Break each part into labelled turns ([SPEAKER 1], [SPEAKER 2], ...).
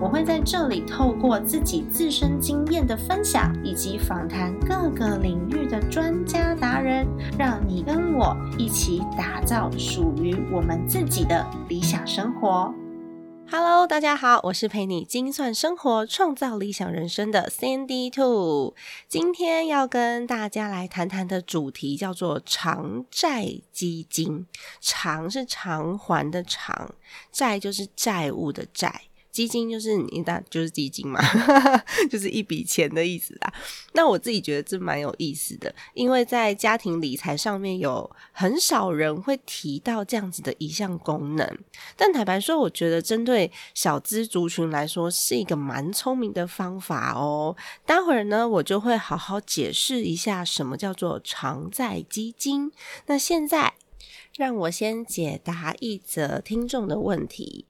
[SPEAKER 1] 我会在这里透过自己自身经验的分享，以及访谈各个领域的专家达人，让你跟我一起打造属于我们自己的理想生活。Hello，大家好，我是陪你精算生活、创造理想人生的 Sandy Two。今天要跟大家来谈谈的主题叫做偿债基金。偿是偿还的偿，债就是债务的债。基金就是你那就是基金嘛，就是一笔钱的意思啦。那我自己觉得这蛮有意思的，因为在家庭理财上面有很少人会提到这样子的一项功能。但坦白说，我觉得针对小资族群来说是一个蛮聪明的方法哦。待会儿呢，我就会好好解释一下什么叫做偿债基金。那现在让我先解答一则听众的问题。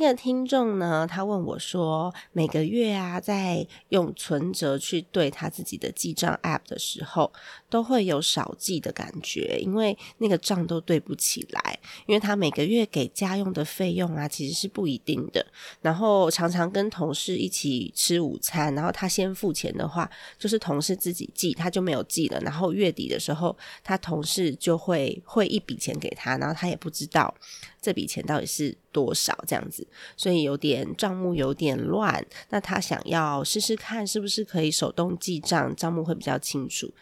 [SPEAKER 1] 这个听众呢，他问我说，每个月啊，在用存折去对他自己的记账 App 的时候，都会有少记的感觉，因为那个账都对不起来，因为他每个月给家用的费用啊，其实是不一定的。然后常常跟同事一起吃午餐，然后他先付钱的话，就是同事自己记，他就没有记了。然后月底的时候，他同事就会汇一笔钱给他，然后他也不知道。这笔钱到底是多少？这样子，所以有点账目有点乱。那他想要试试看，是不是可以手动记账，账目会比较清楚。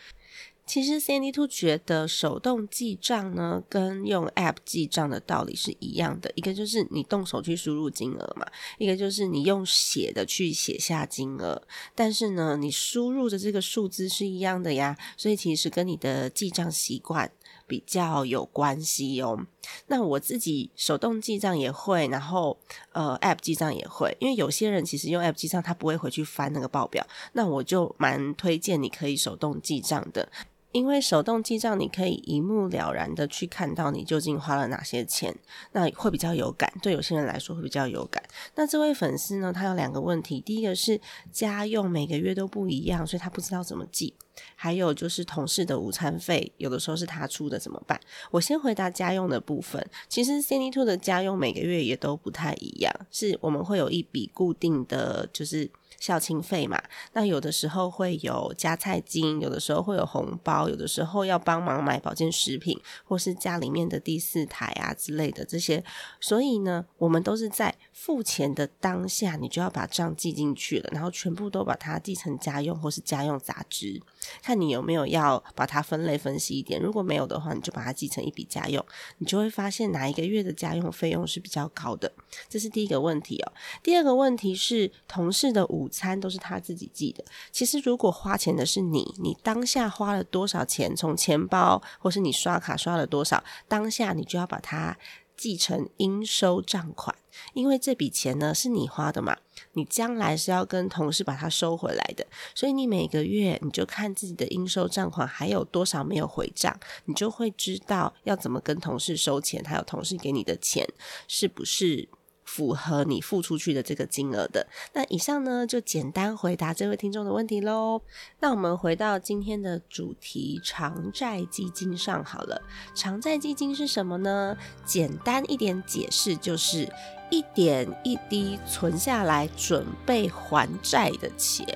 [SPEAKER 1] 其实 Sandy Two 觉得手动记账呢，跟用 App 记账的道理是一样的。一个就是你动手去输入金额嘛，一个就是你用写的去写下金额。但是呢，你输入的这个数字是一样的呀，所以其实跟你的记账习惯。比较有关系哦。那我自己手动记账也会，然后呃，App 记账也会。因为有些人其实用 App 记账，他不会回去翻那个报表。那我就蛮推荐你可以手动记账的，因为手动记账你可以一目了然的去看到你究竟花了哪些钱，那会比较有感。对有些人来说会比较有感。那这位粉丝呢，他有两个问题，第一个是家用每个月都不一样，所以他不知道怎么记。还有就是同事的午餐费，有的时候是他出的，怎么办？我先回答家用的部分。其实 c i n y Two 的家用每个月也都不太一样，是我们会有一笔固定的就是校庆费嘛。那有的时候会有加菜金，有的时候会有红包，有的时候要帮忙买保健食品，或是家里面的第四台啊之类的这些。所以呢，我们都是在付钱的当下，你就要把账记进去了，然后全部都把它记成家用或是家用杂支。看你有没有要把它分类分析一点，如果没有的话，你就把它记成一笔家用，你就会发现哪一个月的家用费用是比较高的。这是第一个问题哦。第二个问题是，同事的午餐都是他自己记的。其实如果花钱的是你，你当下花了多少钱，从钱包或是你刷卡刷了多少，当下你就要把它记成应收账款。因为这笔钱呢是你花的嘛，你将来是要跟同事把它收回来的，所以你每个月你就看自己的应收账款还有多少没有回账，你就会知道要怎么跟同事收钱，还有同事给你的钱是不是。符合你付出去的这个金额的。那以上呢，就简单回答这位听众的问题喽。那我们回到今天的主题——偿债基金上好了。偿债基金是什么呢？简单一点解释，就是一点一滴存下来，准备还债的钱。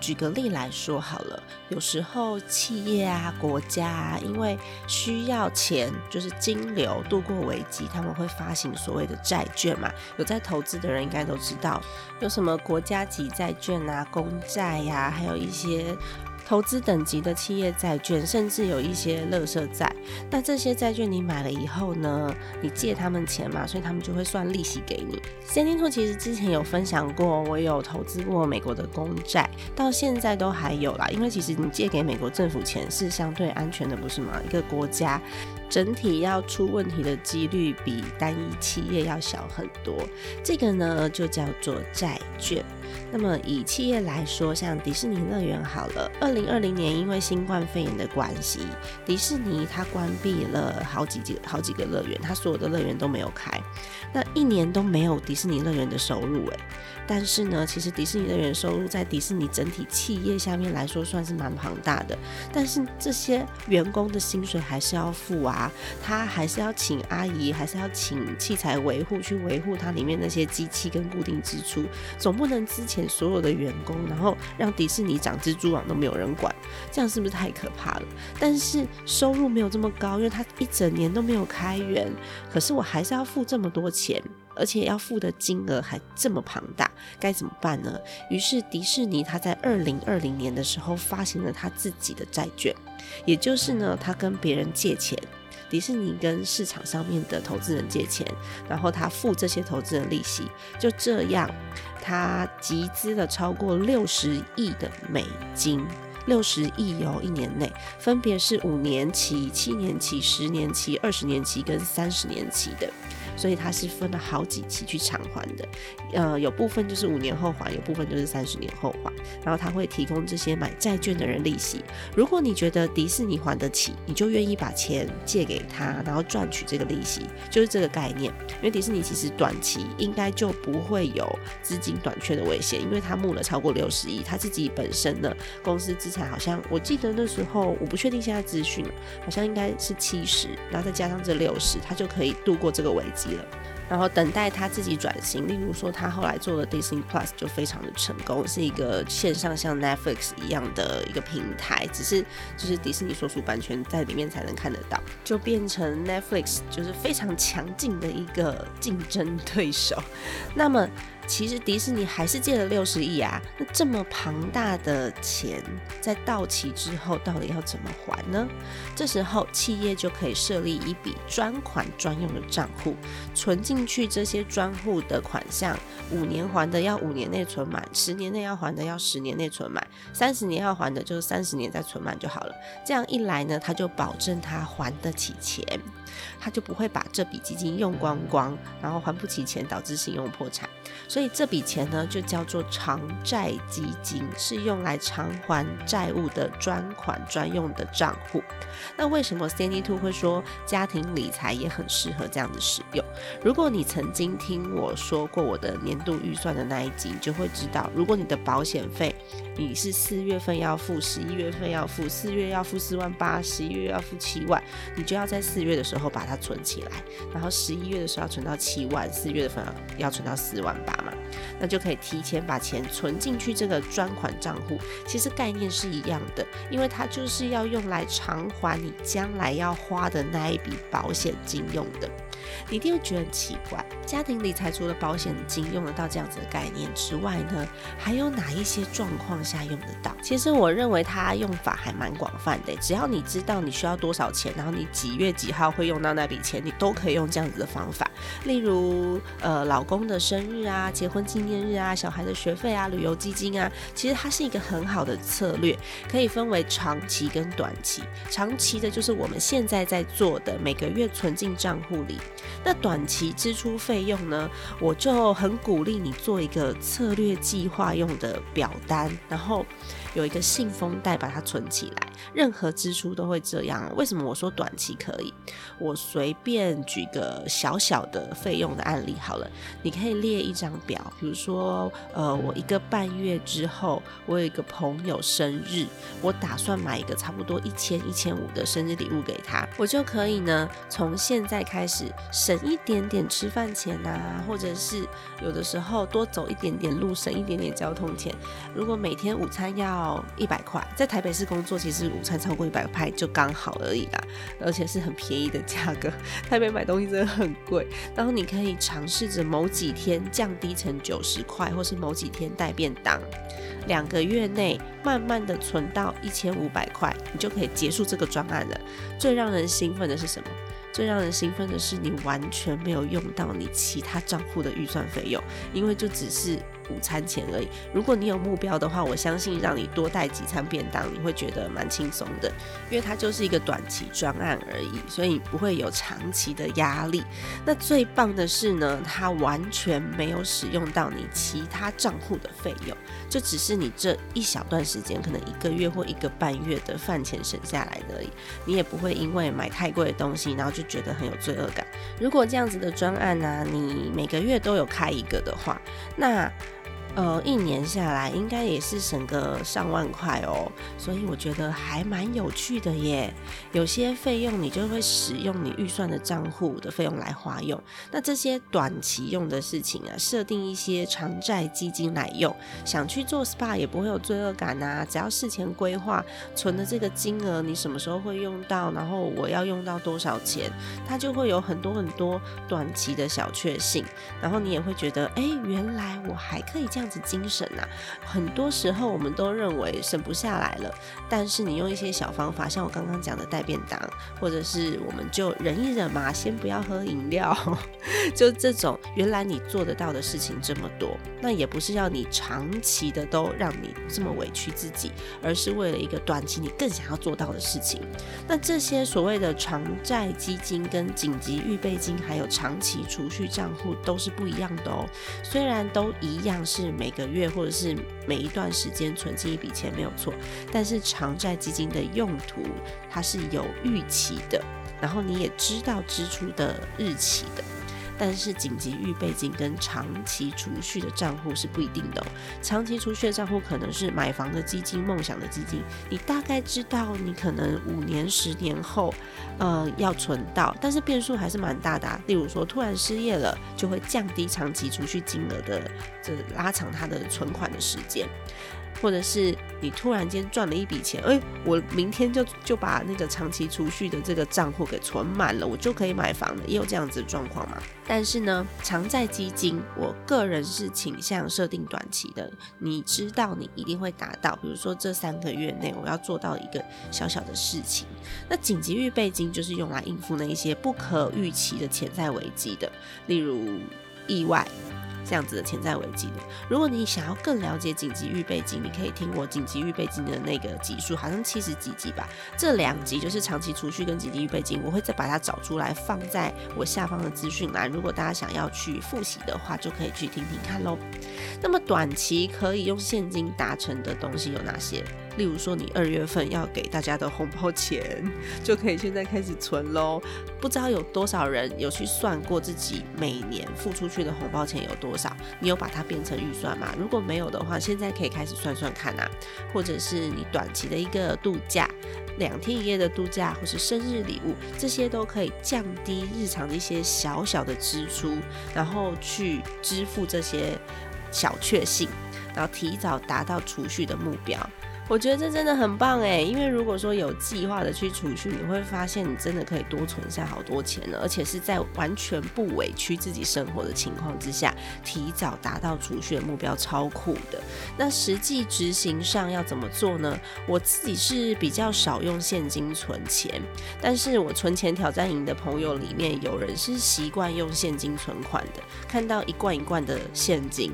[SPEAKER 1] 举个例来说好了，有时候企业啊、国家啊，因为需要钱，就是金流度过危机，他们会发行所谓的债券嘛。有在投资的人应该都知道，有什么国家级债券啊、公债呀，还有一些。投资等级的企业债券，甚至有一些乐色债。那这些债券你买了以后呢？你借他们钱嘛，所以他们就会算利息给你。先听兔其实之前有分享过，我有投资过美国的公债，到现在都还有啦。因为其实你借给美国政府钱是相对安全的，不是吗？一个国家整体要出问题的几率比单一企业要小很多。这个呢就叫做债券。那么以企业来说，像迪士尼乐园好了，二零二零年因为新冠肺炎的关系，迪士尼它关闭了好几几好几个乐园，它所有的乐园都没有开，那一年都没有迪士尼乐园的收入诶。但是呢，其实迪士尼乐园收入在迪士尼整体企业下面来说算是蛮庞大的，但是这些员工的薪水还是要付啊，他还是要请阿姨，还是要请器材维护去维护它里面那些机器跟固定支出，总不能之前所有的员工，然后让迪士尼长蜘蛛网都没有人管，这样是不是太可怕了？但是收入没有这么高，因为他一整年都没有开源，可是我还是要付这么多钱。而且要付的金额还这么庞大，该怎么办呢？于是迪士尼他在二零二零年的时候发行了他自己的债券，也就是呢，他跟别人借钱，迪士尼跟市场上面的投资人借钱，然后他付这些投资人利息，就这样，他集资了超过六十亿的美金，六十亿哦，一年内分别是五年期、七年期、十年期、二十年期跟三十年期的。所以它是分了好几期去偿还的，呃，有部分就是五年后还，有部分就是三十年后还。然后他会提供这些买债券的人利息。如果你觉得迪士尼还得起，你就愿意把钱借给他，然后赚取这个利息，就是这个概念。因为迪士尼其实短期应该就不会有资金短缺的危险，因为他募了超过六十亿，他自己本身的公司资产好像我记得那时候我不确定现在资讯，好像应该是七十，然后再加上这六十，他就可以度过这个危机。了然后等待他自己转型，例如说他后来做的 Disney Plus 就非常的成功，是一个线上像 Netflix 一样的一个平台，只是就是迪士尼所属版权在里面才能看得到，就变成 Netflix 就是非常强劲的一个竞争对手。那么。其实迪士尼还是借了六十亿啊，那这么庞大的钱在到期之后，到底要怎么还呢？这时候企业就可以设立一笔专款专用的账户，存进去这些专户的款项，五年还的要五年内存满，十年内要还的要十年内存满，三十年要还的就是三十年再存满就好了。这样一来呢，他就保证他还得起钱，他就不会把这笔基金用光光，然后还不起钱导致信用破产。所以这笔钱呢，就叫做偿债基金，是用来偿还债务的专款专用的账户。那为什么 Sandy Two 会说家庭理财也很适合这样子使用？如果你曾经听我说过我的年度预算的那一集，你就会知道，如果你的保险费你是四月份要付，十一月份要付，四月要付四万八，十一月要付七万，你就要在四月的时候后把它存起来，然后十一月的时候要存到七万，四月的份要存到四万八嘛。那就可以提前把钱存进去这个专款账户，其实概念是一样的，因为它就是要用来偿还你将来要花的那一笔保险金用的。你一定会觉得很奇怪，家庭理财除了保险金用得到这样子的概念之外呢，还有哪一些状况下用得到？其实我认为它用法还蛮广泛的，只要你知道你需要多少钱，然后你几月几号会用到那笔钱，你都可以用这样子的方法。例如，呃，老公的生日啊、结婚纪念日啊、小孩的学费啊、旅游基金啊，其实它是一个很好的策略，可以分为长期跟短期。长期的就是我们现在在做的，每个月存进账户里。那短期支出费用呢？我就很鼓励你做一个策略计划用的表单，然后。有一个信封袋把它存起来，任何支出都会这样。为什么我说短期可以？我随便举个小小的费用的案例好了，你可以列一张表，比如说，呃，我一个半月之后，我有一个朋友生日，我打算买一个差不多一千一千五的生日礼物给他，我就可以呢，从现在开始省一点点吃饭钱啊，或者是有的时候多走一点点路，省一点点交通钱。如果每天午餐要要一百块，在台北市工作，其实午餐超过一百块就刚好而已啦，而且是很便宜的价格。台北买东西真的很贵，然后你可以尝试着某几天降低成九十块，或是某几天带便当，两个月内慢慢的存到一千五百块，你就可以结束这个专案了。最让人兴奋的是什么？最让人兴奋的是，你完全没有用到你其他账户的预算费用，因为就只是午餐钱而已。如果你有目标的话，我相信让你多带几餐便当，你会觉得蛮轻松的，因为它就是一个短期专案而已，所以不会有长期的压力。那最棒的是呢，它完全没有使用到你其他账户的费用，就只是你这一小段时间，可能一个月或一个半月的饭钱省下来而已。你也不会因为买太贵的东西，然后就觉得很有罪恶感。如果这样子的专案呢，你每个月都有开一个的话，那。呃，一年下来应该也是省个上万块哦，所以我觉得还蛮有趣的耶。有些费用你就会使用你预算的账户的费用来花用，那这些短期用的事情啊，设定一些偿债基金来用，想去做 SPA 也不会有罪恶感呐。只要事前规划存的这个金额，你什么时候会用到，然后我要用到多少钱，它就会有很多很多短期的小确幸，然后你也会觉得，哎，原来我还可以这样。样子精神呐，很多时候我们都认为省不下来了，但是你用一些小方法，像我刚刚讲的带便当，或者是我们就忍一忍嘛，先不要喝饮料，就这种原来你做得到的事情这么多，那也不是要你长期的都让你这么委屈自己，而是为了一个短期你更想要做到的事情。那这些所谓的偿债基金、跟紧急预备金，还有长期储蓄账户都是不一样的哦，虽然都一样是。每个月或者是每一段时间存进一笔钱没有错，但是长债基金的用途它是有预期的，然后你也知道支出的日期的。但是紧急预备金跟长期储蓄的账户是不一定的。长期储蓄的账户可能是买房的基金、梦想的基金，你大概知道你可能五年、十年后，呃，要存到，但是变数还是蛮大的。例如说，突然失业了，就会降低长期储蓄金额的，这拉长它的存款的时间。或者是你突然间赚了一笔钱，哎，我明天就就把那个长期储蓄的这个账户给存满了，我就可以买房了，也有这样子的状况嘛？但是呢，偿债基金，我个人是倾向设定短期的，你知道你一定会达到，比如说这三个月内我要做到一个小小的事情。那紧急预备金就是用来应付那一些不可预期的潜在危机的，例如意外。这样子的潜在危机的，如果你想要更了解紧急预备金，你可以听我紧急预备金的那个集数，好像七十几集吧。这两集就是长期储蓄跟紧急预备金，我会再把它找出来放在我下方的资讯栏。如果大家想要去复习的话，就可以去听听看喽。那么短期可以用现金达成的东西有哪些？例如说，你二月份要给大家的红包钱，就可以现在开始存喽。不知道有多少人有去算过自己每年付出去的红包钱有多少？你有把它变成预算吗？如果没有的话，现在可以开始算算看啊。或者是你短期的一个度假，两天一夜的度假，或是生日礼物，这些都可以降低日常的一些小小的支出，然后去支付这些小确幸，然后提早达到储蓄的目标。我觉得这真的很棒哎，因为如果说有计划的去储蓄，你会发现你真的可以多存下好多钱呢，而且是在完全不委屈自己生活的情况之下，提早达到储蓄的目标，超酷的。那实际执行上要怎么做呢？我自己是比较少用现金存钱，但是我存钱挑战营的朋友里面有人是习惯用现金存款的，看到一罐一罐的现金。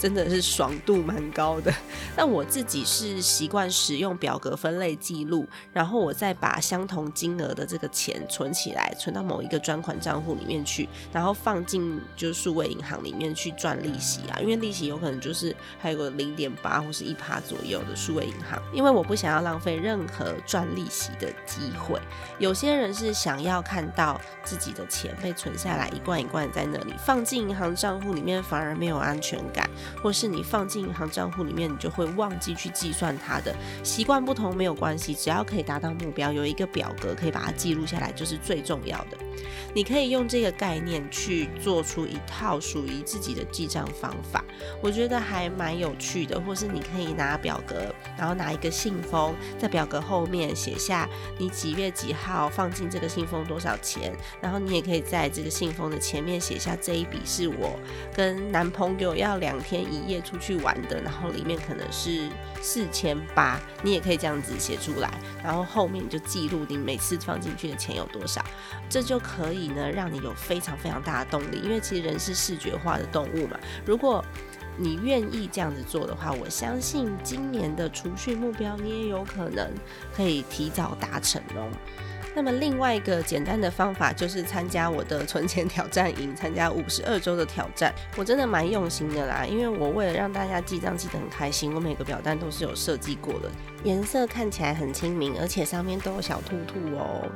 [SPEAKER 1] 真的是爽度蛮高的，但我自己是习惯使用表格分类记录，然后我再把相同金额的这个钱存起来，存到某一个专款账户里面去，然后放进就是数位银行里面去赚利息啊，因为利息有可能就是还有个零点八或是一趴左右的数位银行，因为我不想要浪费任何赚利息的机会。有些人是想要看到自己的钱被存下来，一罐一罐在那里放进银行账户里面，反而没有安全感。或是你放进银行账户里面，你就会忘记去计算它的习惯不同没有关系，只要可以达到目标，有一个表格可以把它记录下来，就是最重要的。你可以用这个概念去做出一套属于自己的记账方法，我觉得还蛮有趣的。或是你可以拿表格，然后拿一个信封，在表格后面写下你几月几号放进这个信封多少钱，然后你也可以在这个信封的前面写下这一笔是我跟男朋友要两天一夜出去玩的，然后里面可能是四千八，你也可以这样子写出来，然后后面就记录你每次放进去的钱有多少，这就可以呢让你有非常非常大的动力，因为其实人是视觉化的动物嘛，如果。你愿意这样子做的话，我相信今年的储蓄目标你也有可能可以提早达成哦。那么另外一个简单的方法就是参加我的存钱挑战营，参加五十二周的挑战。我真的蛮用心的啦，因为我为了让大家记账记得很开心，我每个表单都是有设计过的，颜色看起来很亲民，而且上面都有小兔兔哦。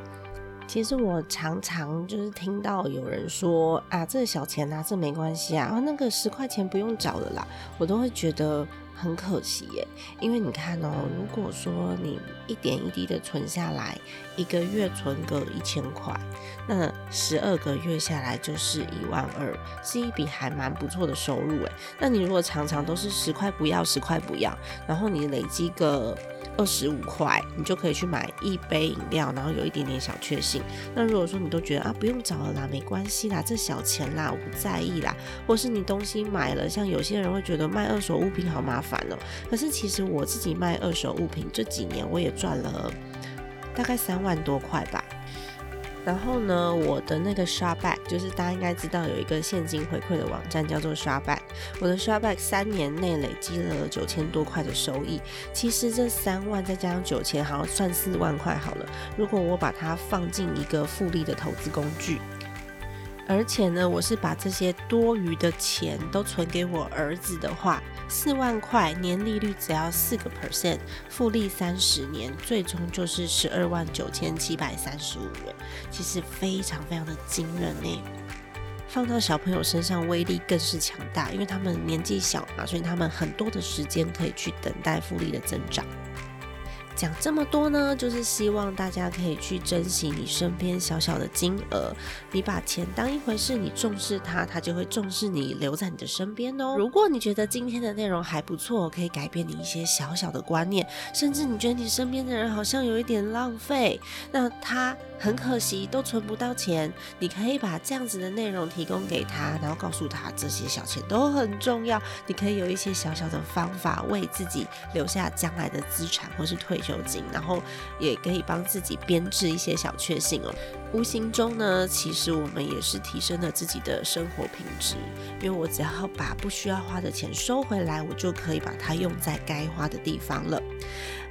[SPEAKER 1] 其实我常常就是听到有人说啊，这个小钱拿这没关系啊，那个十块钱不用找了啦，我都会觉得很可惜耶。因为你看哦，如果说你一点一滴的存下来，一个月存个一千块，那十二个月下来就是一万二，是一笔还蛮不错的收入诶。那你如果常常都是十块不要，十块不要，然后你累积个。二十五块，你就可以去买一杯饮料，然后有一点点小确幸。那如果说你都觉得啊，不用找了啦，没关系啦，这小钱啦，我不在意啦，或是你东西买了，像有些人会觉得卖二手物品好麻烦哦。可是其实我自己卖二手物品这几年，我也赚了大概三万多块吧。然后呢，我的那个刷 back 就是大家应该知道有一个现金回馈的网站叫做刷 back，我的刷 back 三年内累积了九千多块的收益。其实这三万再加上九千，好像算四万块好了。如果我把它放进一个复利的投资工具。而且呢，我是把这些多余的钱都存给我儿子的话，四万块年利率只要四个 percent，复利三十年，最终就是十二万九千七百三十五元，其实非常非常的惊人呢。放到小朋友身上威力更是强大，因为他们年纪小嘛，所以他们很多的时间可以去等待复利的增长。讲这么多呢，就是希望大家可以去珍惜你身边小小的金额。你把钱当一回事，你重视它，它就会重视你，留在你的身边哦。如果你觉得今天的内容还不错，可以改变你一些小小的观念，甚至你觉得你身边的人好像有一点浪费，那他。很可惜，都存不到钱。你可以把这样子的内容提供给他，然后告诉他这些小钱都很重要。你可以有一些小小的方法，为自己留下将来的资产或是退休金，然后也可以帮自己编制一些小确幸哦。无形中呢，其实我们也是提升了自己的生活品质，因为我只要把不需要花的钱收回来，我就可以把它用在该花的地方了。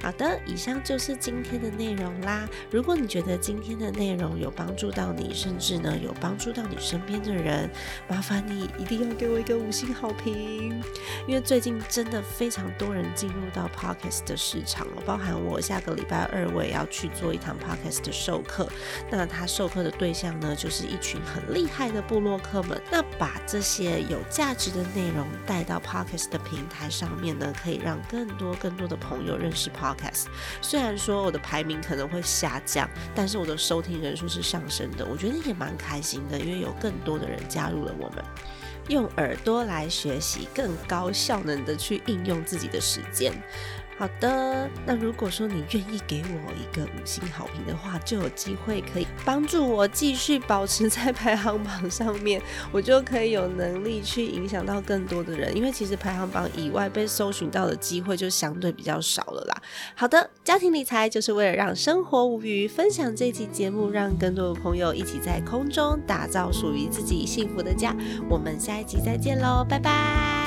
[SPEAKER 1] 好的，以上就是今天的内容啦。如果你觉得今天的内容有帮助到你，甚至呢有帮助到你身边的人，麻烦你一定要给我一个五星好评。因为最近真的非常多人进入到 podcast 的市场了，包含我下个礼拜二我也要去做一堂 podcast 的授课。那他授课的对象呢，就是一群很厉害的部落客们。那把这些有价值的内容带到 podcast 的平台上面呢，可以让更多更多的朋友认识 podcast。虽然说我的排名可能会下降，但是我的收听人数是上升的，我觉得也蛮开心的，因为有更多的人加入了我们，用耳朵来学习，更高效能的去应用自己的时间。好的，那如果说你愿意给我一个五星好评的话，就有机会可以帮助我继续保持在排行榜上面，我就可以有能力去影响到更多的人。因为其实排行榜以外被搜寻到的机会就相对比较少了啦。好的，家庭理财就是为了让生活无虞，分享这期节目，让更多的朋友一起在空中打造属于自己幸福的家。我们下一集再见喽，拜拜。